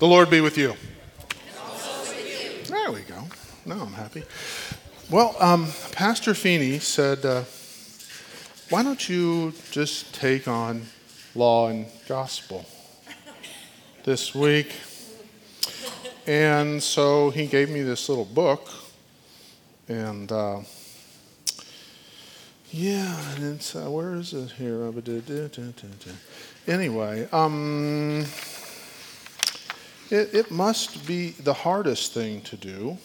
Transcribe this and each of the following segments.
The Lord be with you. There we go. Now I'm happy. Well, um, Pastor Feeney said, uh, why don't you just take on law and gospel this week? And so he gave me this little book, and uh, yeah, and it's, uh, where is it here? Anyway, um, it, it must be the hardest thing to do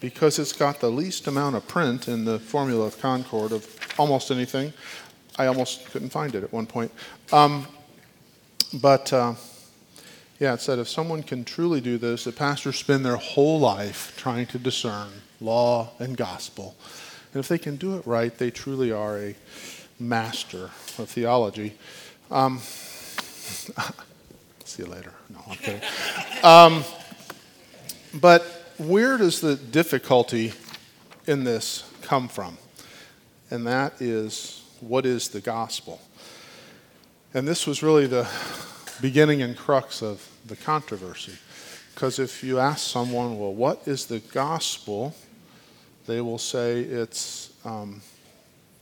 because it's got the least amount of print in the Formula of Concord of almost anything. I almost couldn't find it at one point. Um, but uh, yeah, it said if someone can truly do this, the pastors spend their whole life trying to discern law and gospel. And if they can do it right, they truly are a master of theology. Um, See you later. I'm kidding. Um, but where does the difficulty in this come from? And that is what is the gospel? And this was really the beginning and crux of the controversy. Because if you ask someone, well, what is the gospel? They will say it's um,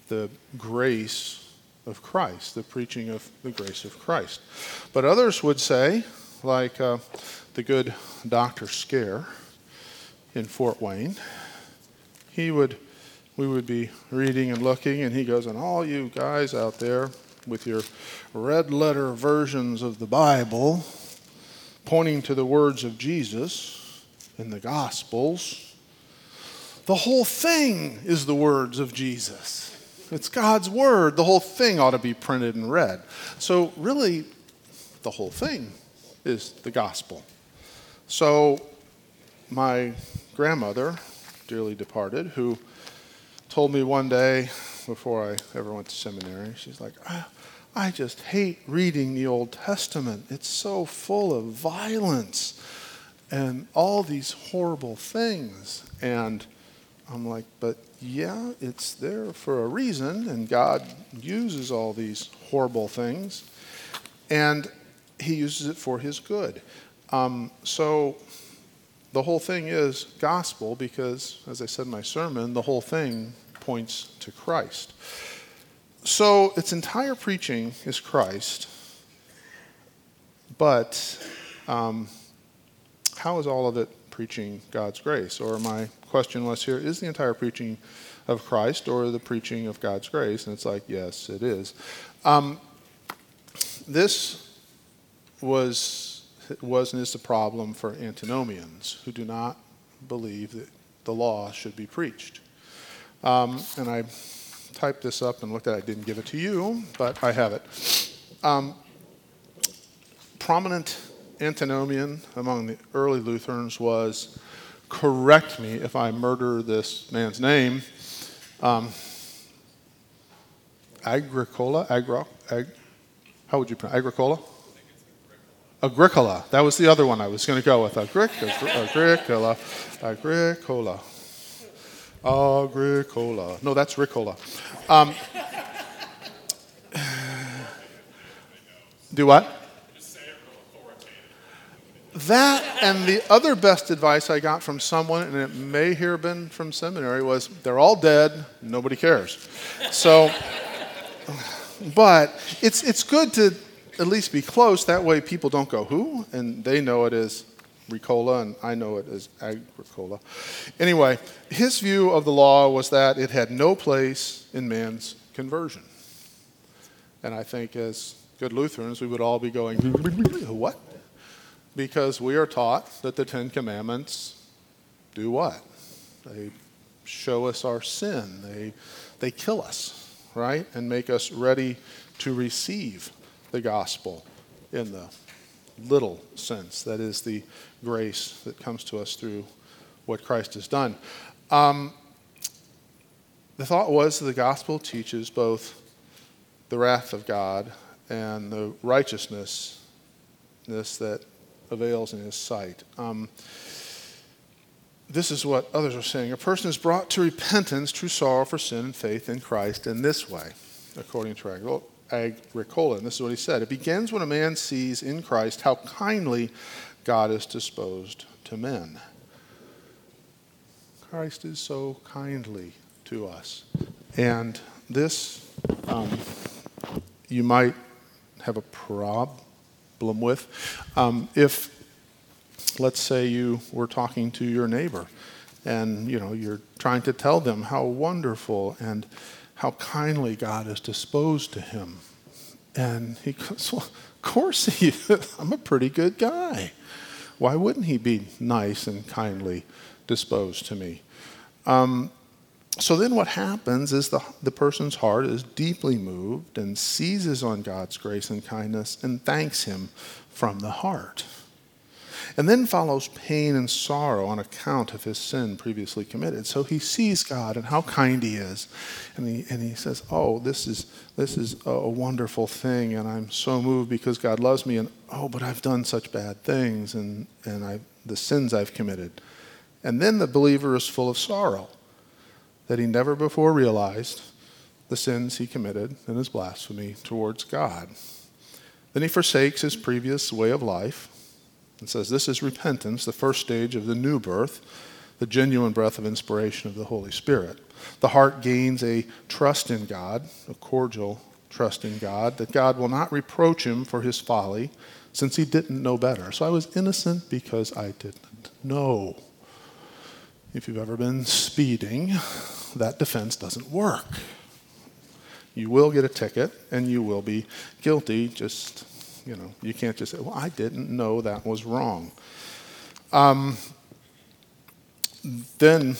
the grace of Christ, the preaching of the grace of Christ. But others would say, like uh, the good Dr. Scaer in Fort Wayne, he would, we would be reading and looking, and he goes, and all you guys out there with your red letter versions of the Bible, pointing to the words of Jesus in the Gospels, the whole thing is the words of Jesus. It's God's word. The whole thing ought to be printed and read. So, really, the whole thing is the gospel. So, my grandmother, dearly departed, who told me one day before I ever went to seminary, she's like, I, just hate reading the Old Testament. It's so full of violence and all these horrible things. And I'm like, but yeah, it's there for a reason, and God uses all these horrible things, and He uses it for His good. Um, so the whole thing is gospel because, as I said in my sermon, the whole thing points to Christ. So its entire preaching is Christ, but um, how is all of it preaching God's grace? Or my question was here is the entire preaching of Christ or the preaching of God's grace? And it's like, yes, it is. Um, this was, was and is the problem for antinomians who do not believe that the law should be preached. Um, and I typed this up and looked at it. I didn't give it to you, but I have it. Um, prominent antinomian among the early Lutherans was correct me if I murder this man's name. Um, Agricola, Agro, ag, how would you pronounce Agricola? Agricola. That was the other one I was going to go with. Agricola, Agricola, Agricola, Agricola. No, that's Ricola. Um, do what? That and the other best advice I got from someone, and it may have been from seminary, was they're all dead, nobody cares. So, but it's, it's good to at least be close. That way people don't go, who? And they know it as Ricola, and I know it as Agricola. Anyway, his view of the law was that it had no place in man's conversion. And I think as good Lutherans, we would all be going, what? because we are taught that the Ten Commandments do what? They show us our sin. They, they kill us, right? And make us ready to receive the gospel in the little sense. That is the grace that comes to us through what Christ has done. Um, the thought was that the gospel teaches both the wrath of God and the righteousness that avails in his sight. Um, this is what others are saying. A person is brought to repentance, true sorrow for sin and faith in Christ in this way, according to Agricola. And this is what he said. It begins when a man sees in Christ how kindly God is disposed to men. Christ is so kindly to us. And this, um, you might have a problem with. Um, if, let's say, you were talking to your neighbor and you know you're trying to tell them how wonderful and how kindly God is disposed to him, and he goes, "Well, of course he is. I'm a pretty good guy. Why wouldn't he be nice and kindly disposed to me?" Um, so then what happens is the, the person's heart is deeply moved and seizes on God's grace and kindness and thanks him from the heart. And then follows pain and sorrow on account of his sin previously committed. So he sees God and how kind he is. And he, and he says, Oh, this is, this is a wonderful thing, and I'm so moved because God loves me. And oh, but I've done such bad things and, and I, the sins I've committed. And then the believer is full of sorrow that he never before realized the sins he committed and his blasphemy towards God. Then he forsakes his previous way of life and says, This is repentance, the first stage of the new birth, the genuine breath of inspiration of the Holy Spirit. The heart gains a trust in God, a cordial trust in God, that God will not reproach him for his folly since he didn't know better. So I was innocent because I didn't know. If you've ever been speeding, that defense doesn't work. You will get a ticket and you will be guilty. Just, you know, you can't just say, well, I didn't know that was wrong. Um, then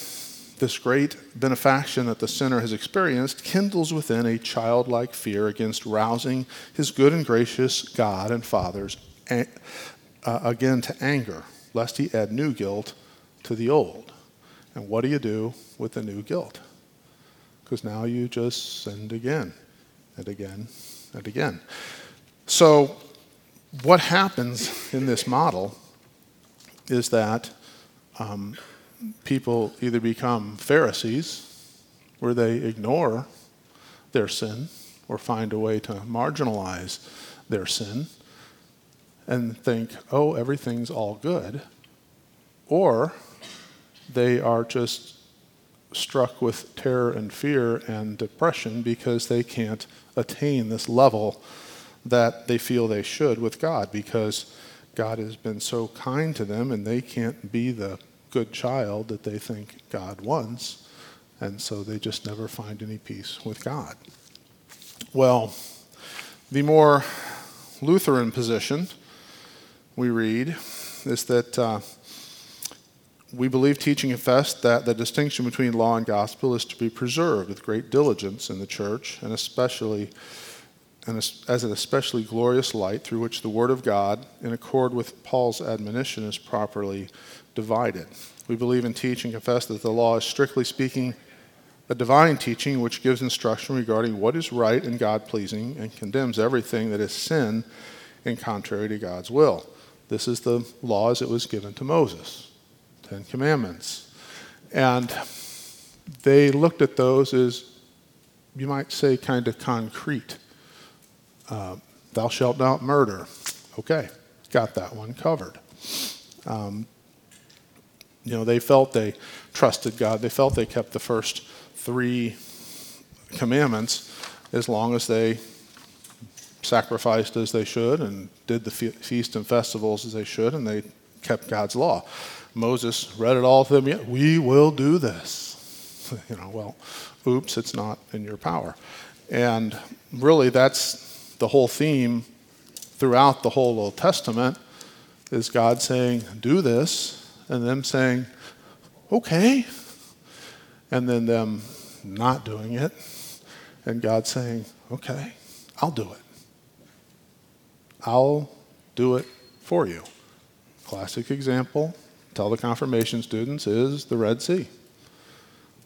this great benefaction that the sinner has experienced kindles within a childlike fear against rousing his good and gracious God and Father's uh, again to anger, lest he add new guilt to the old. And what do you do with the new guilt? Because now you just sinned again and again and again. So, what happens in this model is that um, people either become Pharisees, where they ignore their sin or find a way to marginalize their sin and think, oh, everything's all good, or they are just struck with terror and fear and depression because they can't attain this level that they feel they should with God because God has been so kind to them and they can't be the good child that they think God wants. And so they just never find any peace with God. Well, the more Lutheran position we read is that. Uh, we believe, teaching confess that the distinction between law and gospel is to be preserved with great diligence in the church, and especially and as an especially glorious light through which the Word of God, in accord with Paul's admonition, is properly divided. We believe and teach and confess that the law is strictly speaking a divine teaching which gives instruction regarding what is right and God pleasing and condemns everything that is sin and contrary to God's will. This is the law as it was given to Moses. Ten Commandments. And they looked at those as, you might say, kind of concrete. Uh, Thou shalt not murder. Okay, got that one covered. Um, you know, they felt they trusted God. They felt they kept the first three commandments as long as they sacrificed as they should and did the feast and festivals as they should, and they kept God's law. Moses read it all to them. Yeah, we will do this. You know, well, oops, it's not in your power. And really, that's the whole theme throughout the whole Old Testament is God saying, do this, and them saying, okay, and then them not doing it, and God saying, okay, I'll do it. I'll do it for you. Classic example tell the confirmation students is the Red Sea.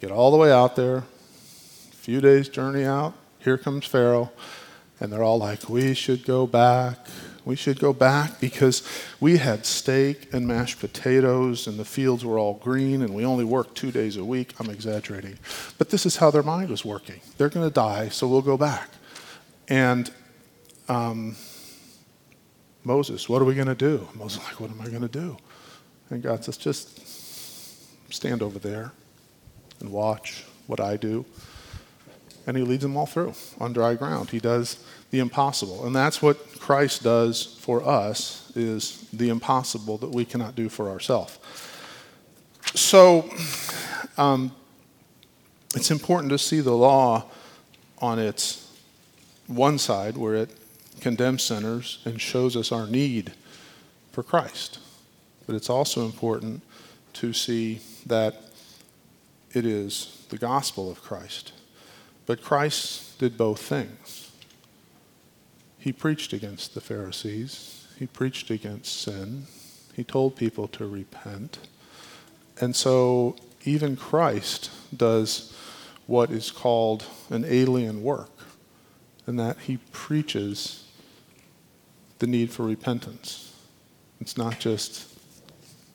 Get all the way out there, a few days' journey out, here comes Pharaoh, and they're all like, We should go back. We should go back because we had steak and mashed potatoes, and the fields were all green, and we only worked two days a week. I'm exaggerating. But this is how their mind was working. They're going to die, so we'll go back. And um, Moses, what are we going to do? Moses like, what am I going to do? And God says, just stand over there and watch what I do. And he leads them all through on dry ground. He does the impossible. And that's what Christ does for us is the impossible that we cannot do for ourselves. So um, it's important to see the law on its one side where it condemns sinners and shows us our need for Christ. But it's also important to see that it is the gospel of Christ. But Christ did both things. He preached against the Pharisees, he preached against sin, he told people to repent. And so even Christ does what is called an alien work, in that he preaches the need for repentance. It's not just,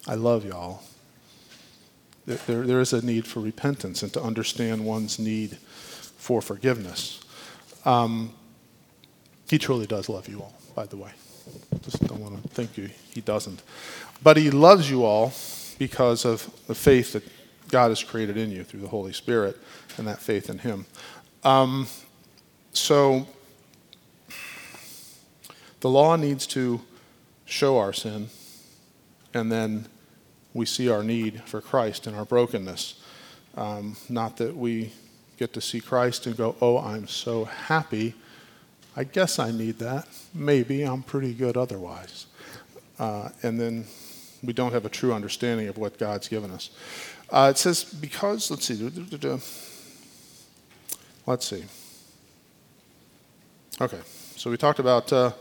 I love y'all. There, there is a need for repentance and to understand one's need for forgiveness. Um, he truly does love you all, by the way. Just don't want to think you, he doesn't. But he loves you all because of the faith that God has created in you through the Holy Spirit and that faith in him. Um, so the law needs to show our sin, and then we see our need for Christ and our brokenness. Um, not that we get to see Christ and go, oh, I'm so happy. I guess I need that. Maybe I'm pretty good otherwise. Uh, and then we don't have a true understanding of what God's given us. Uh, it says, because, let's see, let's see. Okay, so we talked about uh,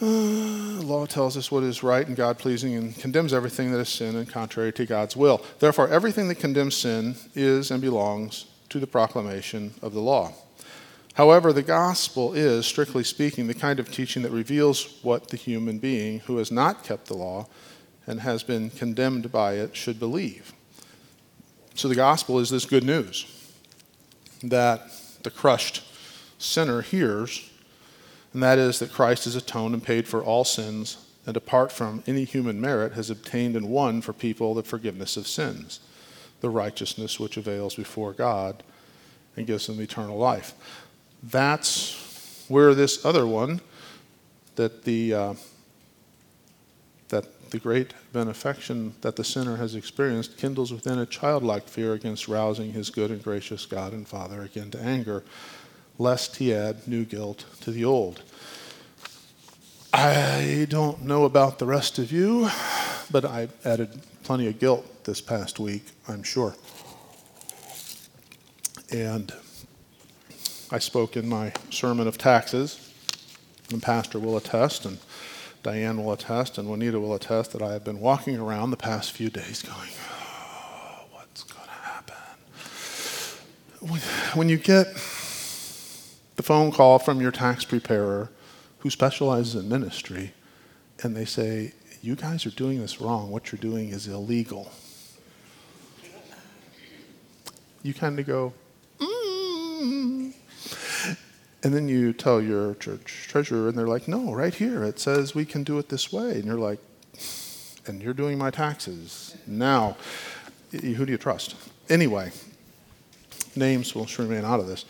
law tells us what is right and God pleasing and condemns everything that is sin and contrary to God's will. Therefore, everything that condemns sin is and belongs to the proclamation of the law. However, the gospel is, strictly speaking, the kind of teaching that reveals what the human being who has not kept the law and has been condemned by it should believe. So the gospel is this good news that the crushed sinner hears and that is that Christ has atoned and paid for all sins, and apart from any human merit, has obtained and won for people the forgiveness of sins, the righteousness which avails before God and gives them eternal life. That's where this other one, that the uh, that the great benefaction that the sinner has experienced kindles within a childlike fear against rousing his good and gracious God and Father again to anger lest he add new guilt to the old. I don't know about the rest of you, but I added plenty of guilt this past week, I'm sure. And I spoke in my sermon of taxes, and Pastor will attest, and Diane will attest, and Juanita will attest that I have been walking around the past few days going, oh, what's going to happen? When you get the phone call from your tax preparer who specializes in ministry, and they say, You guys are doing this wrong. What you're doing is illegal. You kind of go, mm. And then you tell your church treasurer, and they're like, No, right here, it says we can do it this way. And you're like, And you're doing my taxes. Now, who do you trust? Anyway, names will remain out of this.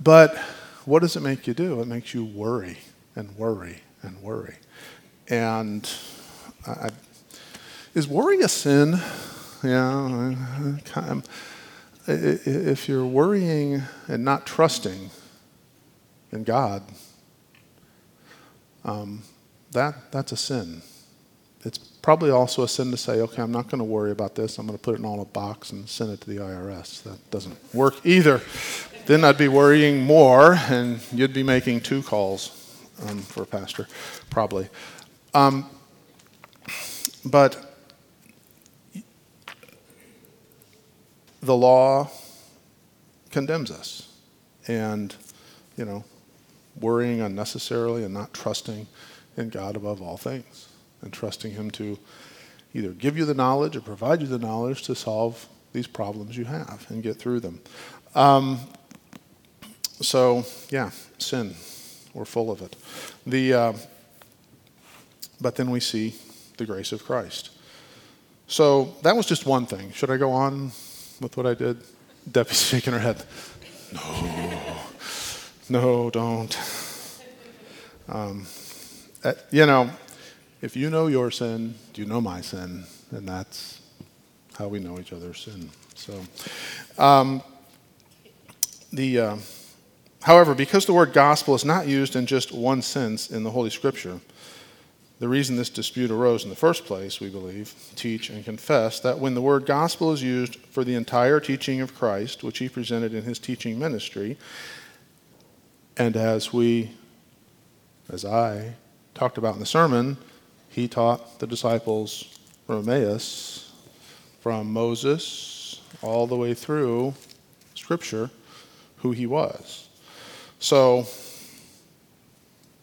But what does it make you do? It makes you worry and worry and worry. And I, is worry a sin? Yeah. If you're worrying and not trusting in God, um, that, that's a sin. It's probably also a sin to say, okay, I'm not going to worry about this. I'm going to put it in all a box and send it to the IRS. That doesn't work either then I'd be worrying more, and you'd be making two calls um, for a pastor, probably. Um, but the law condemns us, and you know, worrying unnecessarily and not trusting in God above all things, and trusting Him to either give you the knowledge or provide you the knowledge to solve these problems you have and get through them. Um, so, yeah, sin. We're full of it. The, uh, but then we see the grace of Christ. So that was just one thing. Should I go on with what I did? Debbie's shaking her head. No, no, don't. Um, uh, you know, if you know your sin, you know my sin, and that's how we know each other's sin. So, um, the, uh, however, because the word gospel is not used in just one sense in the Holy Scripture, the reason this dispute arose in the first place, we believe, teach and confess that when the word gospel is used for the entire teaching of Christ, which he presented in his teaching ministry, and as we, as I talked about in the sermon, he taught the disciples from Emmaus, from Moses all the way through Scripture, who he was. So,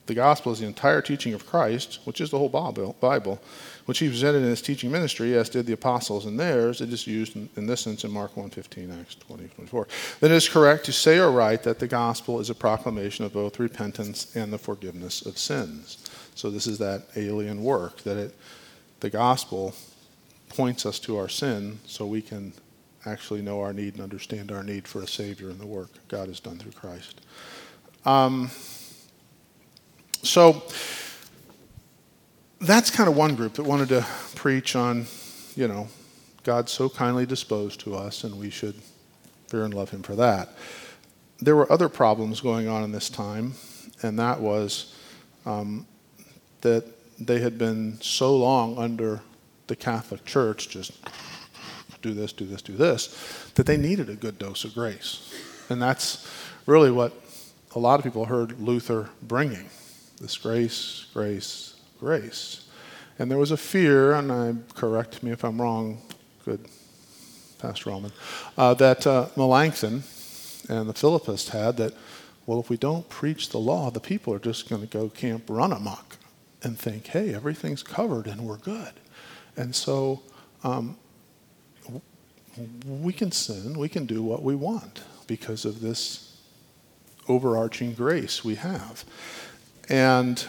the gospel is the entire teaching of Christ, which is the whole Bible, which he presented in his teaching ministry, as did the apostles in theirs. It is used in, in this sense in Mark 1.15, Acts 20, 24. Then it is correct to say or write that the gospel is a proclamation of both repentance and the forgiveness of sins. So this is that alien work, that it, the gospel points us to our sin so we can actually know our need and understand our need for a Savior and the work God has done through Christ. Um, so that's kind of one group that wanted to preach on, you know, God's so kindly disposed to us and we should fear and love Him for that. There were other problems going on in this time, and that was um, that they had been so long under the Catholic Church, just do this, do this, do this, that they needed a good dose of grace. And that's really what a lot of people heard Luther bringing this grace, grace, grace. And there was a fear, and I correct me if I'm wrong, good, Pastor Roman, uh, that uh, Melanchthon and the Philippists had that, well, if we don't preach the law, the people are just going to go camp run amok and think, hey, everything's covered and we're good. And so um, we can sin, we can do what we want because of this overarching grace we have. And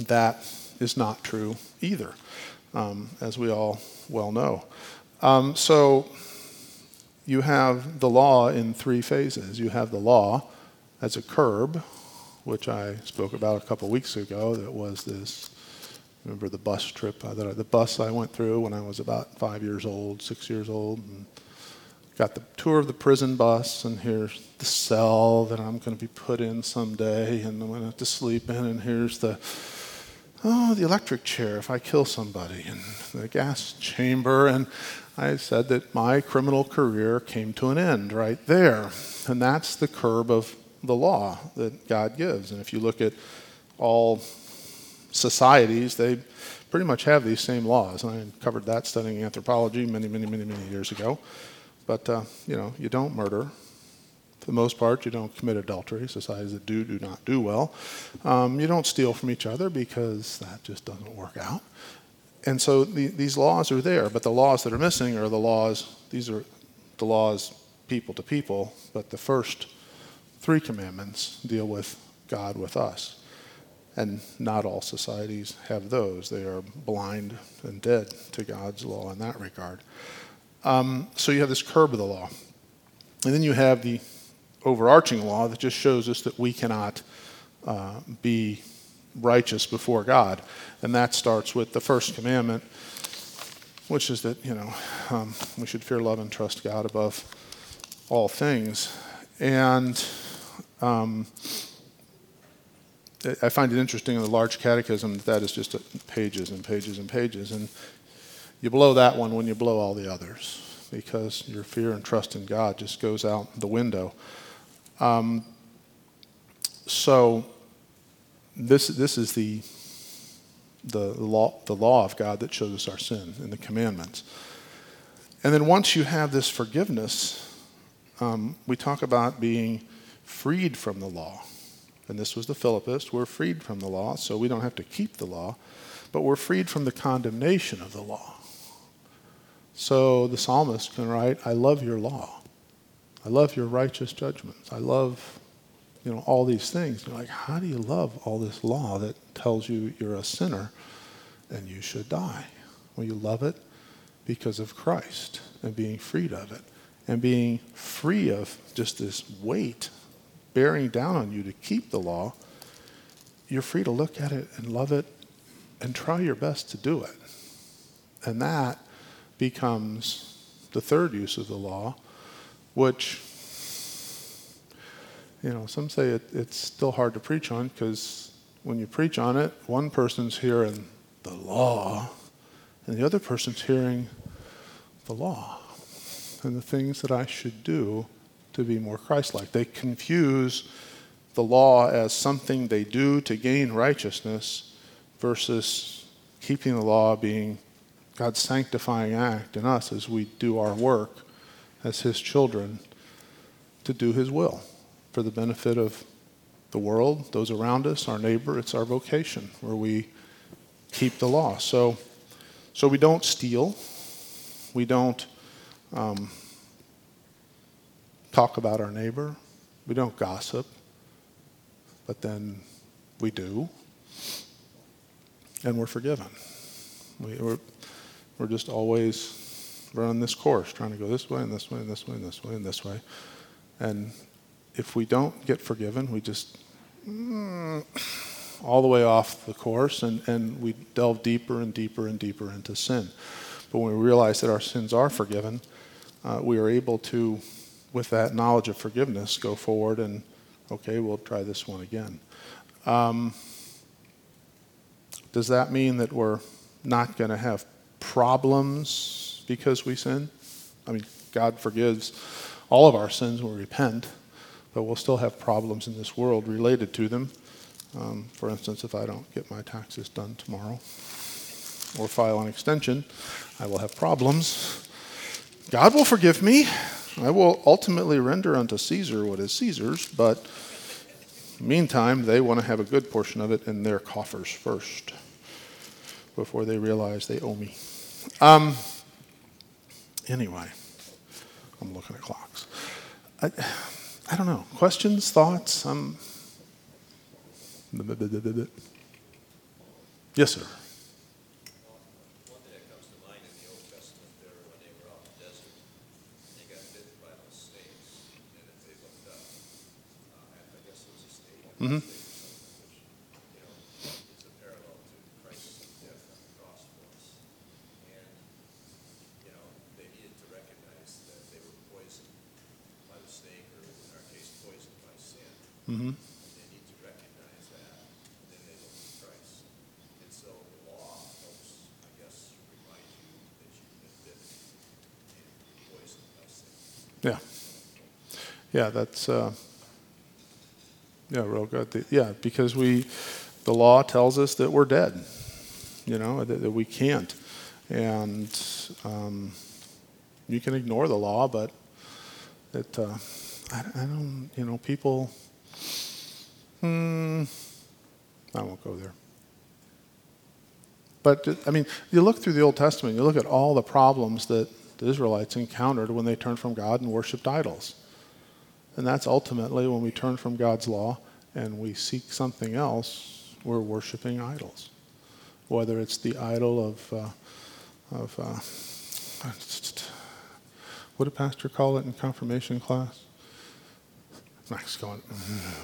that is not true either, um, as we all well know. Um, so you have the law in three phases. You have the law as a curb, which I spoke about a couple weeks ago, that was this. Remember the bus trip uh, the bus I went through when I was about five years old, six years old, and got the tour of the prison bus, and here's the cell that I'm going to be put in someday, and I'm going to have to sleep in, and here's the oh, the electric chair if I kill somebody, and the gas chamber, and I said that my criminal career came to an end right there, and that's the curb of the law that God gives. And if you look at all societies, they pretty much have these same laws. And I covered that studying anthropology many, many, many, many years ago. But, uh, you know, you don't murder. For the most part, you don't commit adultery. Societies that do do not do well. Um, you don't steal from each other because that just doesn't work out. And so the, these laws are there, but the laws that are missing are the laws, these are the laws people to people, but the first three commandments deal with God with us. And not all societies have those. They are blind and dead to God's law in that regard. Um, so you have this curb of the law. And then you have the overarching law that just shows us that we cannot uh, be righteous before God. And that starts with the first commandment, which is that, you know, um, we should fear, love, and trust God above all things. And um, I find it interesting in the large catechism that that is just pages and pages and pages. And you blow that one when you blow all the others because your fear and trust in God just goes out the window. Um, so this, this is the, the, law, the law of God that shows us our sin in the commandments. And then once you have this forgiveness, um, we talk about being freed from the law. And this was the Philippists. We're freed from the law, so we don't have to keep the law, but we're freed from the condemnation of the law. So the psalmist can write, I love your law. I love your righteous judgments. I love, you know, all these things. You're like, how do you love all this law that tells you you're a sinner and you should die. Well, you love it because of Christ and being freed of it and being free of just this weight bearing down on you to keep the law. You're free to look at it and love it and try your best to do it. And that becomes the third use of the law, which, you know, some say it, it's still hard to preach on because when you preach on it, one person's hearing the law and the other person's hearing the law and the things that I should do to be more Christ like. They confuse the law as something they do to gain righteousness versus keeping the law being God's sanctifying act in us as we do our work as His children to do His will for the benefit of the world, those around us, our neighbor. It's our vocation where we keep the law. So, so we don't steal. We don't um, talk about our neighbor. We don't gossip. But then we do. And we're forgiven. We, we're just always running this course, trying to go this way and this way and this way and this way and this way. And if we don't get forgiven, we just mm, all the way off the course and, and we delve deeper and deeper and deeper into sin. But when we realize that our sins are forgiven, uh, we are able to, with that knowledge of forgiveness, go forward and, okay, we'll try this one again. Um, does that mean that we're not going to have problems because we sin. I mean, God forgives all of our sins when we repent, but we'll still have problems in this world related to them. Um, for instance, if I don't get my taxes done tomorrow or file an extension, I will have problems. God will forgive me. I will ultimately render unto Caesar what is Caesar's, but meantime, they want to have a good portion of it in their coffers first before they realize they owe me. Um, anyway, I'm looking at clocks. I, I don't know. Questions, thoughts? Um, yes, sir. Mm-hmm. They need to recognize that, and then they look to Christ. And so the law helps, I guess, remind you that you've been bitten and poisoned by sin. Yeah. Yeah, that's uh, yeah, real good. Yeah, because we, the law tells us that we're dead. You know that, that we can't, and um, you can ignore the law, but it. Uh, I, I don't. You know, people Hmm, I won't go there. But, I mean, you look through the Old Testament, you look at all the problems that the Israelites encountered when they turned from God and worshiped idols. And that's ultimately when we turn from God's law and we seek something else, we're worshiping idols. Whether it's the idol of, uh, of uh, what did Pastor call it in confirmation class? Max going,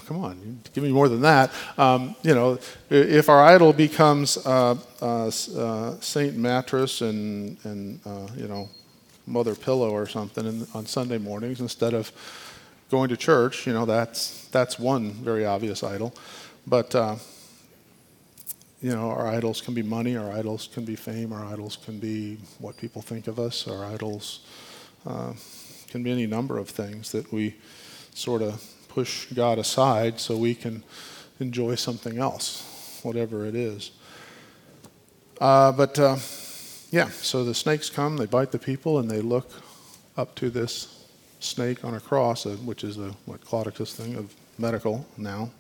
come on, give me more than that. Um, you know, if our idol becomes uh, uh, uh, Saint Mattress and, and uh, you know, Mother Pillow or something in, on Sunday mornings instead of going to church, you know, that's, that's one very obvious idol. But, uh, you know, our idols can be money, our idols can be fame, our idols can be what people think of us, our idols uh, can be any number of things that we sort of push God aside so we can enjoy something else, whatever it is. Uh, but uh, yeah, so the snakes come, they bite the people, and they look up to this snake on a cross, uh, which is a what Claudicus thing of medical now,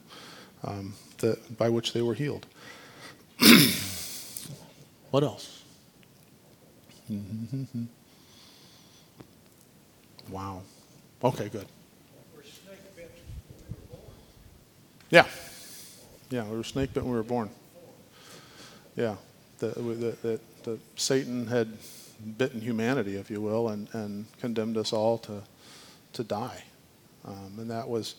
um, that, by which they were healed. what else? Mm-hmm. Wow. Okay, good. Yeah. Yeah, we were snake bitten when we were born. Yeah. that, that, that, that Satan had bitten humanity, if you will, and, and condemned us all to, to die. Um, and that was,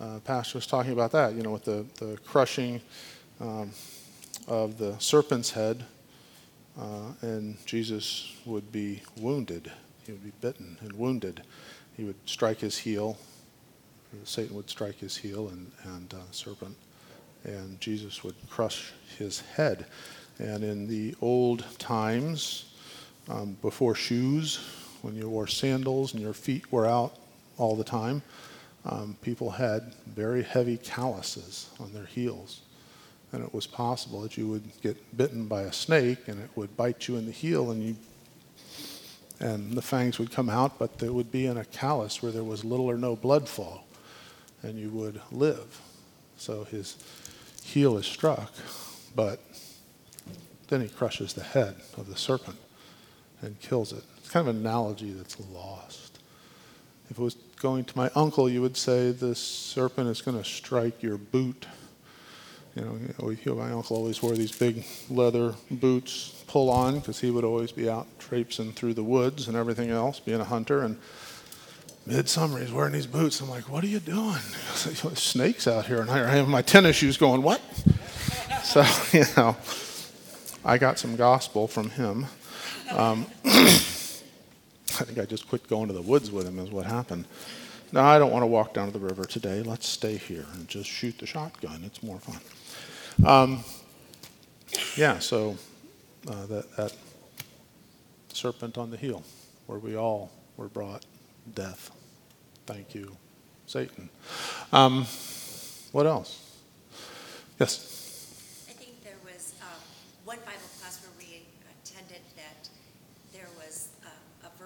uh, Pastor was talking about that, you know, with the, the crushing um, of the serpent's head, uh, and Jesus would be wounded. He would be bitten and wounded. He would strike his heel. Satan would strike his heel and, and uh, serpent, and Jesus would crush his head. And in the old times, um, before shoes, when you wore sandals and your feet were out all the time, um, people had very heavy calluses on their heels. And it was possible that you would get bitten by a snake and it would bite you in the heel and you and the fangs would come out, but they would be in a callus where there was little or no blood flow, and you would live. So his heel is struck, but then he crushes the head of the serpent and kills it. It's kind of an analogy that's lost. If it was going to my uncle, you would say the serpent is going to strike your boot. You know, my uncle always wore these big leather boots, pull on, because he would always be out traipsing through the woods and everything else, being a hunter. And midsummer, he's wearing these boots. I'm like, what are you doing? Snakes out here. And I have my tennis shoes going, what? so, you know, I got some gospel from him. Um, I think I just quit going to the woods with him, is what happened. No, I don't want to walk down to the river today. Let's stay here and just shoot the shotgun. It's more fun. Um, yeah, so uh, that, that serpent on the heel, where we all were brought death. Thank you, Satan. Um, what else? Yes.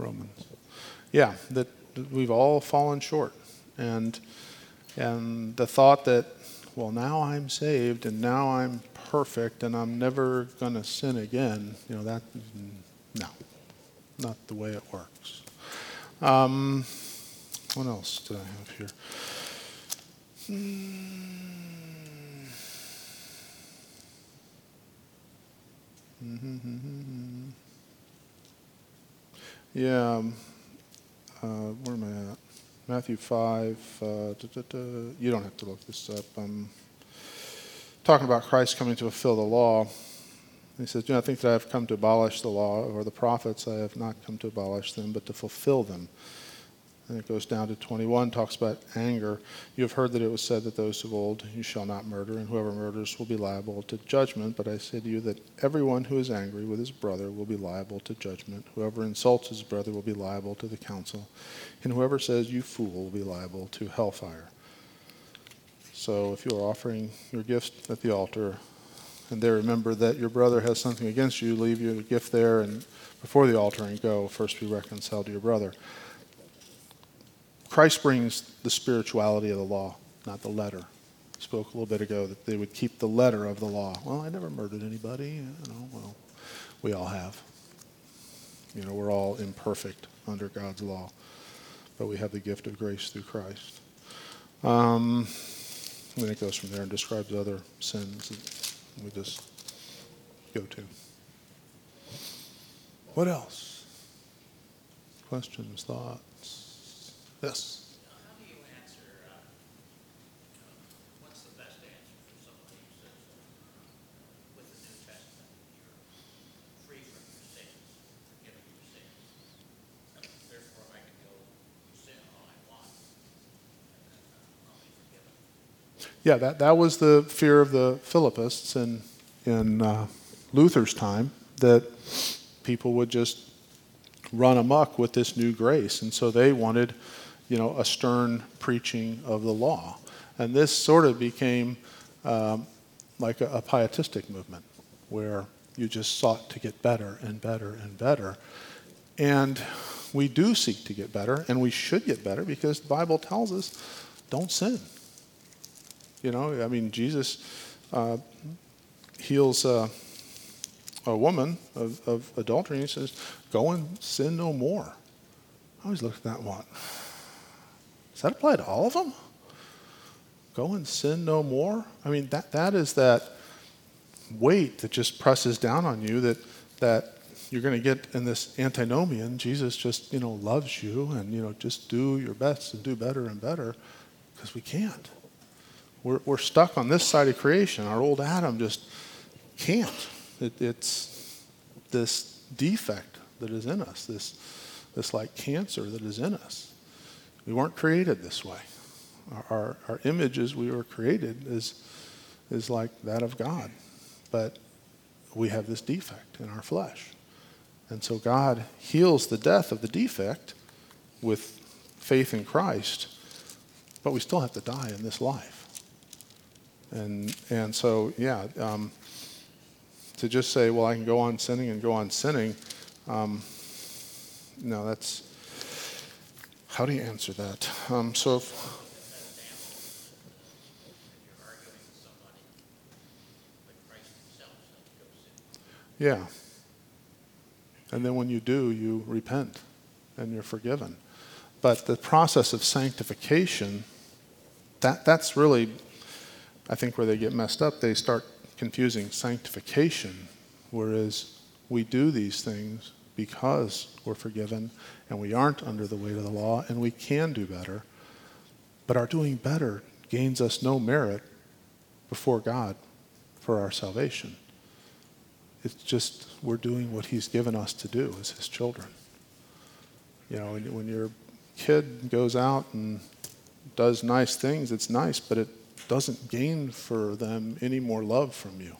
Romans. Yeah, that we've all fallen short, and and the thought that well now I'm saved and now I'm perfect and I'm never going to sin again. You know that no, not the way it works. Um, what else do I have here? Mm-hmm. Yeah, um, uh, where am I at? Matthew 5. Uh. You don't have to look this up. I'm talking about Christ coming to fulfill the law. He says, Do not think that I have come to abolish the law or the prophets. I have not come to abolish them, but to fulfill them. And it goes down to 21, talks about anger. You have heard that it was said that those of old, you shall not murder, and whoever murders will be liable to judgment. But I say to you that everyone who is angry with his brother will be liable to judgment. Whoever insults his brother will be liable to the council. And whoever says, you fool, will be liable to hellfire. So if you are offering your gift at the altar, and there remember that your brother has something against you, leave your gift there and before the altar and go. First be reconciled to your brother. Christ brings the spirituality of the law, not the letter. I Spoke a little bit ago that they would keep the letter of the law. Well, I never murdered anybody. You know, well, we all have. You know, we're all imperfect under God's law, but we have the gift of grace through Christ. Um, and then it goes from there and describes other sins that we just go to. What else? Questions, thoughts? Yes. Yeah, that, that was the fear of the Philippists in, in uh, Luther's time, that people would just run amok with this new grace. And so they wanted you know, a stern preaching of the law. And this sort of became um, like a, a, pietistic movement where You just sought to get better and better and better. And we do seek to get better, and we should get better because the Bible tells us don't sin. You know, I mean, Jesus uh, heals uh, a woman of, of adultery, and he says, Go and sin no more. I always look at that one. Does that apply to all of them? Go and sin no more? I mean, that, that is that weight that just presses down on you that, that you're going to get in this antinomian. Jesus just, you know, loves you and, you know, just do your best and do better and better because we can't. We're, we're stuck on this side of creation. Our old Adam just can't. It, it's this defect that is in us, this, this like cancer that is in us. We weren't created this way. Our, our, image as we were created is, is like that of God. But we have this defect in our flesh. And so God heals the death of the defect with faith in Christ, but we still have to die in this life. And, and so, yeah, um, to just say, well, I can go on sinning and go on sinning, um, no, that's, how do you answer that? Um, so, if, yeah. And then when you do, you repent and you're forgiven. But the process of sanctification, that, that's really, I think, where they get messed up. They start confusing sanctification, whereas we do these things because we're forgiven and we aren't under the weight of the law and we can do better. But our doing better gains us no merit before God for our salvation. It's just we're doing what He's given us to do as His children. You know, when, when your kid goes out and does nice things, it's nice, but it doesn't gain for them any more love from you.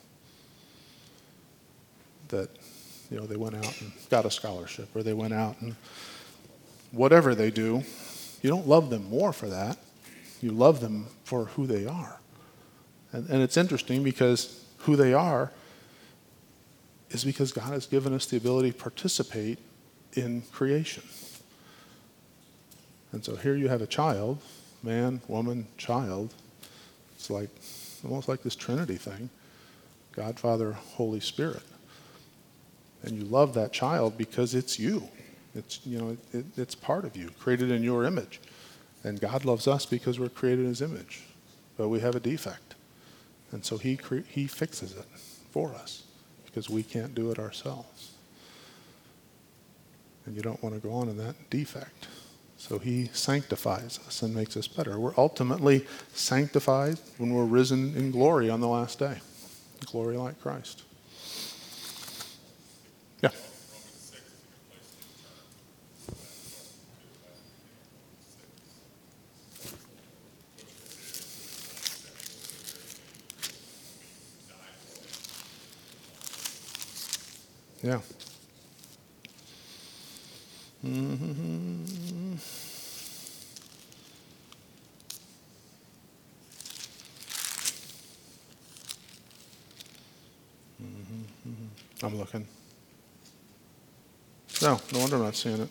That, you know, they went out and got a scholarship, or they went out and whatever they do, you don't love them more for that. You love them for who they are. And, and it's interesting because who they are is because God has given us the ability to participate in creation. And so here you have a child, man, woman, child. It's like almost like this Trinity thing God, Father, Holy Spirit. And you love that child because it's you. It's, you know, it, it's part of you, created in your image. And God loves us because we're created in his image. But we have a defect. And so he, cre- he fixes it for us because we can't do it ourselves. And you don't want to go on in that defect. So he sanctifies us and makes us better. We're ultimately sanctified when we're risen in glory on the last day. Glory like Christ. Yeah. Mm-hmm. Mm-hmm. I'm looking. No, no wonder I'm not seeing it.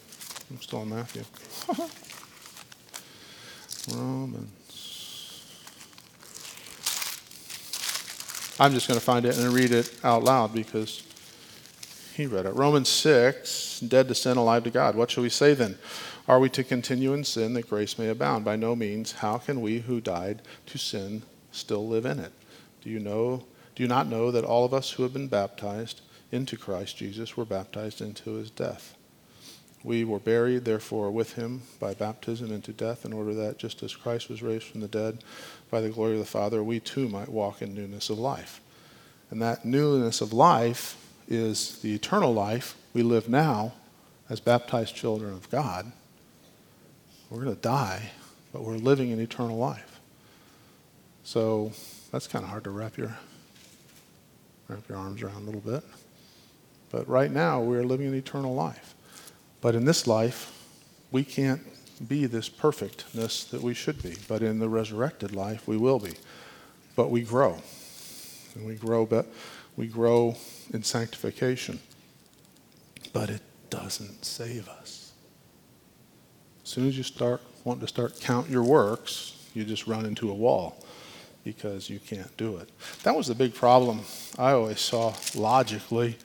I'm still in Matthew. Romans. I'm just going to find it and read it out loud because he read it. Romans 6, dead to sin, alive to God. What shall we say then? Are we to continue in sin that grace may abound? By no means. How can we who died to sin still live in it? Do you know do you not know that all of us who have been baptized into Christ Jesus were baptized into his death? We were buried, therefore, with him by baptism into death, in order that, just as Christ was raised from the dead by the glory of the Father, we too might walk in newness of life. And that newness of life is the eternal life we live now as baptized children of God. We're going to die, but we're living in eternal life. So that's kind of hard to wrap your wrap your arms around a little bit. But right now we're living in eternal life. But in this life, we can't be this perfectness that we should be. But in the resurrected life, we will be. But we grow. And we grow, but we grow in sanctification. But it doesn't save us. As soon as you start wanting to start count your works, you just run into a wall because you can't do it. That was the big problem I always saw logically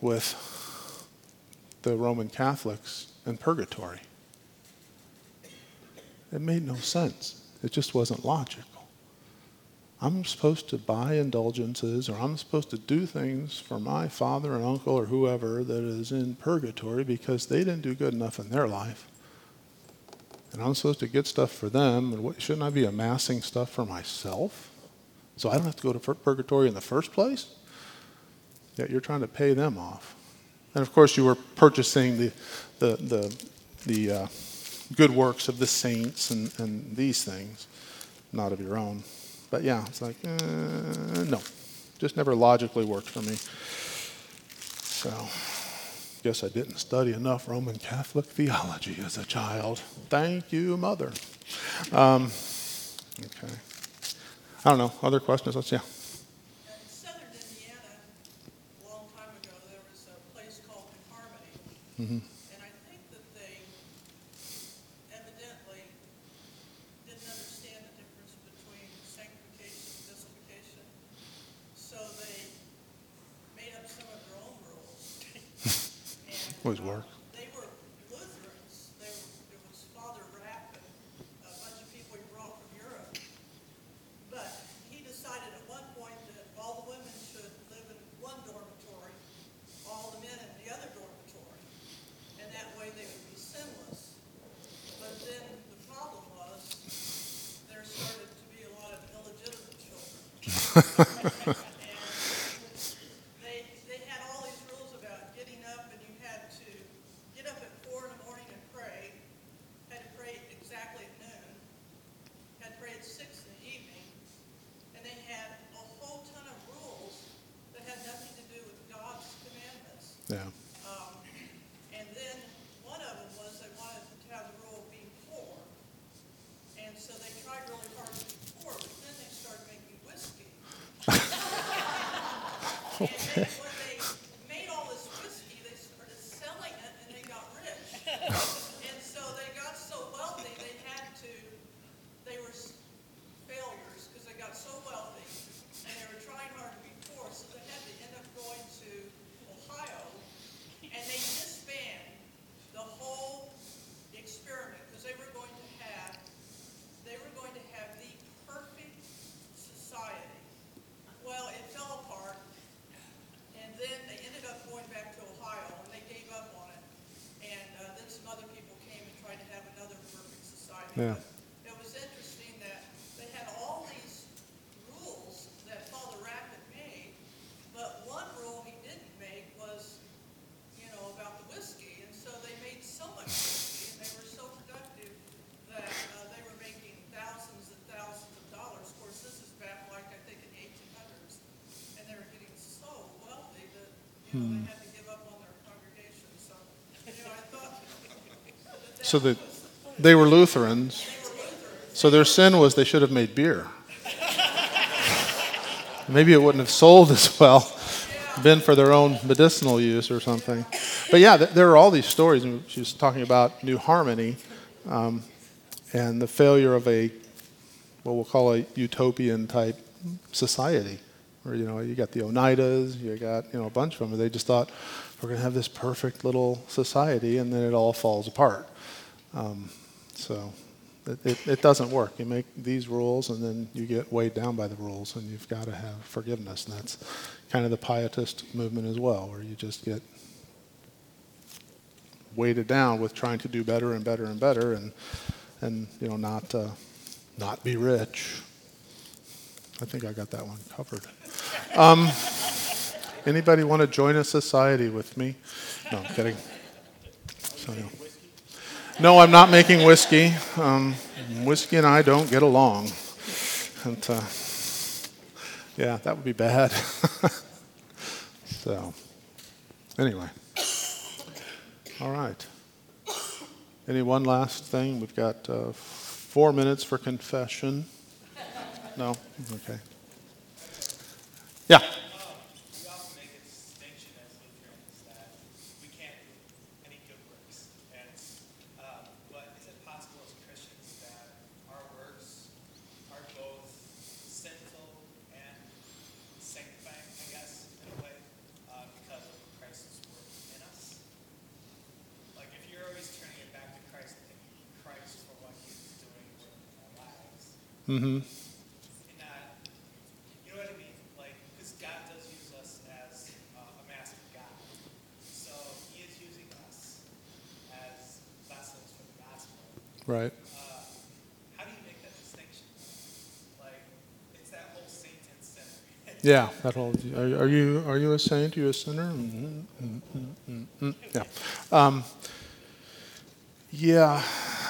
with the Roman Catholics and purgatory. It made no sense. It just wasn't logical. I'm supposed to buy indulgences or I'm supposed to do things for my father and uncle or whoever that is in purgatory because they didn't do good enough in their life. And I'm supposed to get stuff for them. And what, shouldn't I be amassing stuff for myself? So I don't have to go to purgatory in the first place? Yet you're trying to pay them off. And of course, you were purchasing the, the, the, the uh, good works of the saints and, and these things, not of your own. But yeah, it's like, uh, no. Just never logically worked for me. So, guess I didn't study enough Roman Catholic theology as a child. Thank you, Mother. Um, okay. I don't know. Other questions? Let's, yeah. Southern Indiana, a long time ago, there was a place called New Harmony. Mm-hmm. Always work. They were Lutherans. They were, it was Father Rapp and a bunch of people he brought from Europe. But he decided at one point that all the women should live in one dormitory, all the men in the other dormitory. And that way they would be sinless. But then the problem was there started to be a lot of illegitimate children. Yeah. Um, and then one of them was they wanted to have the rule of being poor. And so they tried really hard to be poor, but then they started making whiskey. okay. Yeah. It was interesting that they had all these rules that Father Rapp made, but one rule he didn't make was, you know, about the whiskey. And so they made so much whiskey and they were so productive that uh, they were making thousands and thousands of dollars. Of course, this is back like I think in the 1800s, and they were getting so wealthy that you know hmm. they had to give up on their congregation. So, you know, I thought. That so that they were Lutherans, so their sin was they should have made beer. Maybe it wouldn't have sold as well, been for their own medicinal use or something. But yeah, there are all these stories. She was talking about New Harmony um, and the failure of a, what we'll call a utopian type society. Where, you know, you got the Oneidas, you got, you know, a bunch of them. And they just thought, we're going to have this perfect little society, and then it all falls apart. Um, so it, it, it, doesn't work. You make these rules and then you get weighed down by the rules, and you've got to have forgiveness. And that's kind of the pietist movement as well, where you just get weighted down with trying to do better and better and better, and and you know not uh, not be rich. I think I got that one covered. Um, anybody want to join a society with me? No, I'm kidding. So. No, I'm not making whiskey. Um, whiskey and I don't get along. And, uh, yeah, that would be bad. so, anyway. All right. Any one last thing? We've got uh, four minutes for confession. No? Okay. Yeah. Mm-hmm. And, uh, you know what I mean? Like, because God does use us as uh, a master God. So he is using us as vessels for the gospel. Right. Uh, how do you make that distinction? Like, it's that whole saint and sinner. Yeah, that whole. Are, are you are you a saint? Are you a sinner? mm mm mm mm Yeah. Um, yeah,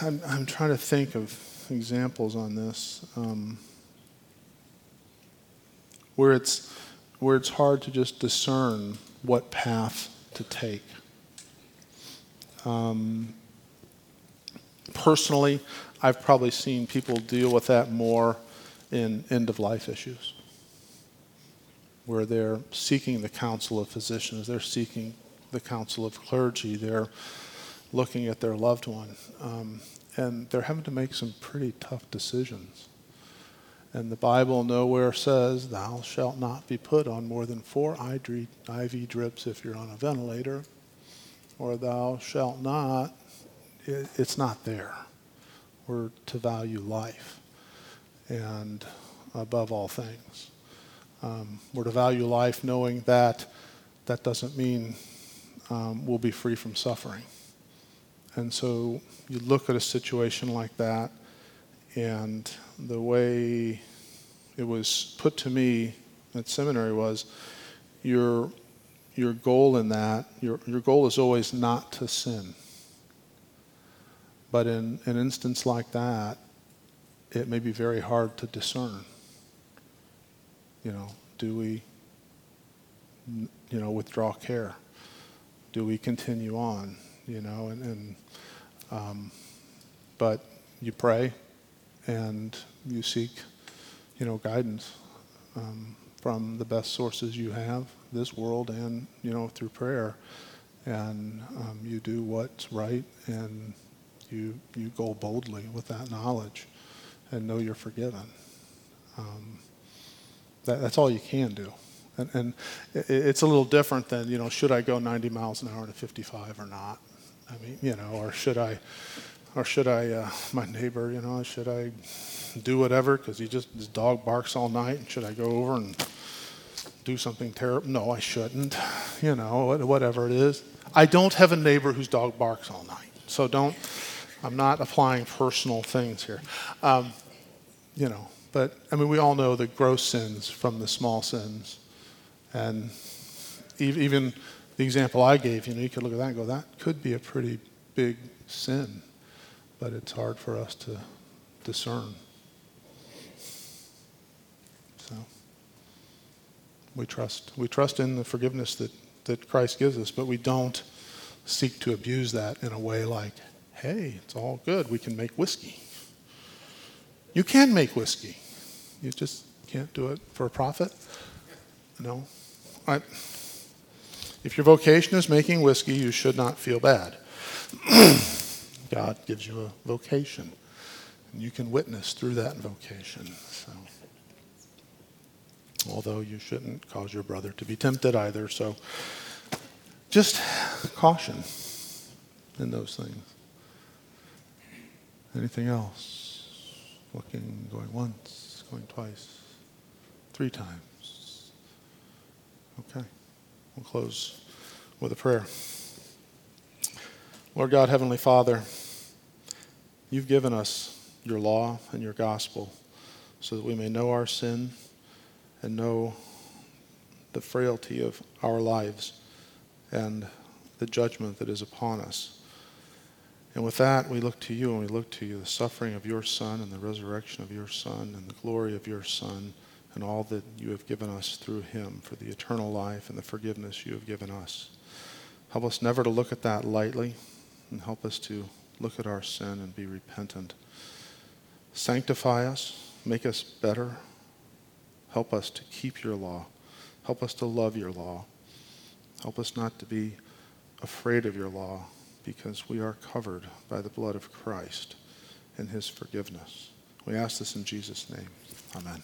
I'm I'm trying to think of examples on this um, where it's where it's hard to just discern what path to take. Um, personally, I've probably seen people deal with that more in end of life issues where they're seeking the counsel of physicians, they're seeking the counsel of clergy, they're looking at their loved one, um, and they're having to make some pretty tough decisions. And the Bible nowhere says, Thou shalt not be put on more than four IV drips if you're on a ventilator, or Thou shalt not. It's not there. We're to value life, and above all things. Um, we're to value life knowing that that doesn't mean um, we'll be free from suffering. And so you look at a situation like that, and the way it was put to me at seminary was your, your goal in that, your, your goal is always not to sin. But in an instance like that, it may be very hard to discern you know, do we, you know, withdraw care? Do we continue on? You know, and, and um, but you pray and you seek, you know, guidance um, from the best sources you have, this world, and you know, through prayer, and um, you do what's right, and you you go boldly with that knowledge, and know you're forgiven. Um, that, that's all you can do. And, and it, it's a little different than, you know, should I go 90 miles an hour to 55 or not? I mean, you know, or should I, or should I, uh, my neighbor, you know, should I do whatever because he just, his dog barks all night? Should I go over and do something terrible? No, I shouldn't. You know, whatever it is. I don't have a neighbor whose dog barks all night. So don't, I'm not applying personal things here. Um, you know, but I mean, we all know the gross sins from the small sins. And even the example I gave, you know, you could look at that and go, that could be a pretty big sin, but it's hard for us to discern. So we trust. We trust in the forgiveness that, that Christ gives us, but we don't seek to abuse that in a way like, hey, it's all good. We can make whiskey. You can make whiskey. You just can't do it for a profit. No. I, if your vocation is making whiskey, you should not feel bad. God gives you a vocation, and you can witness through that vocation. So, although you shouldn't cause your brother to be tempted either, so just caution in those things. Anything else? Looking, going once, going twice, three times. Okay. We'll close with a prayer. Lord God, Heavenly Father, you've given us your law and your gospel so that we may know our sin and know the frailty of our lives and the judgment that is upon us. And with that, we look to you and we look to you, the suffering of your Son and the resurrection of your Son and the glory of your Son and all that you have given us through him for the eternal life and the forgiveness you have given us. Help us never to look at that lightly and help us to look at our sin and be repentant. Sanctify us, make us better. Help us to keep your law. Help us to love your law. Help us not to be afraid of your law because we are covered by the blood of Christ and his forgiveness. We ask this in Jesus' name. Amen.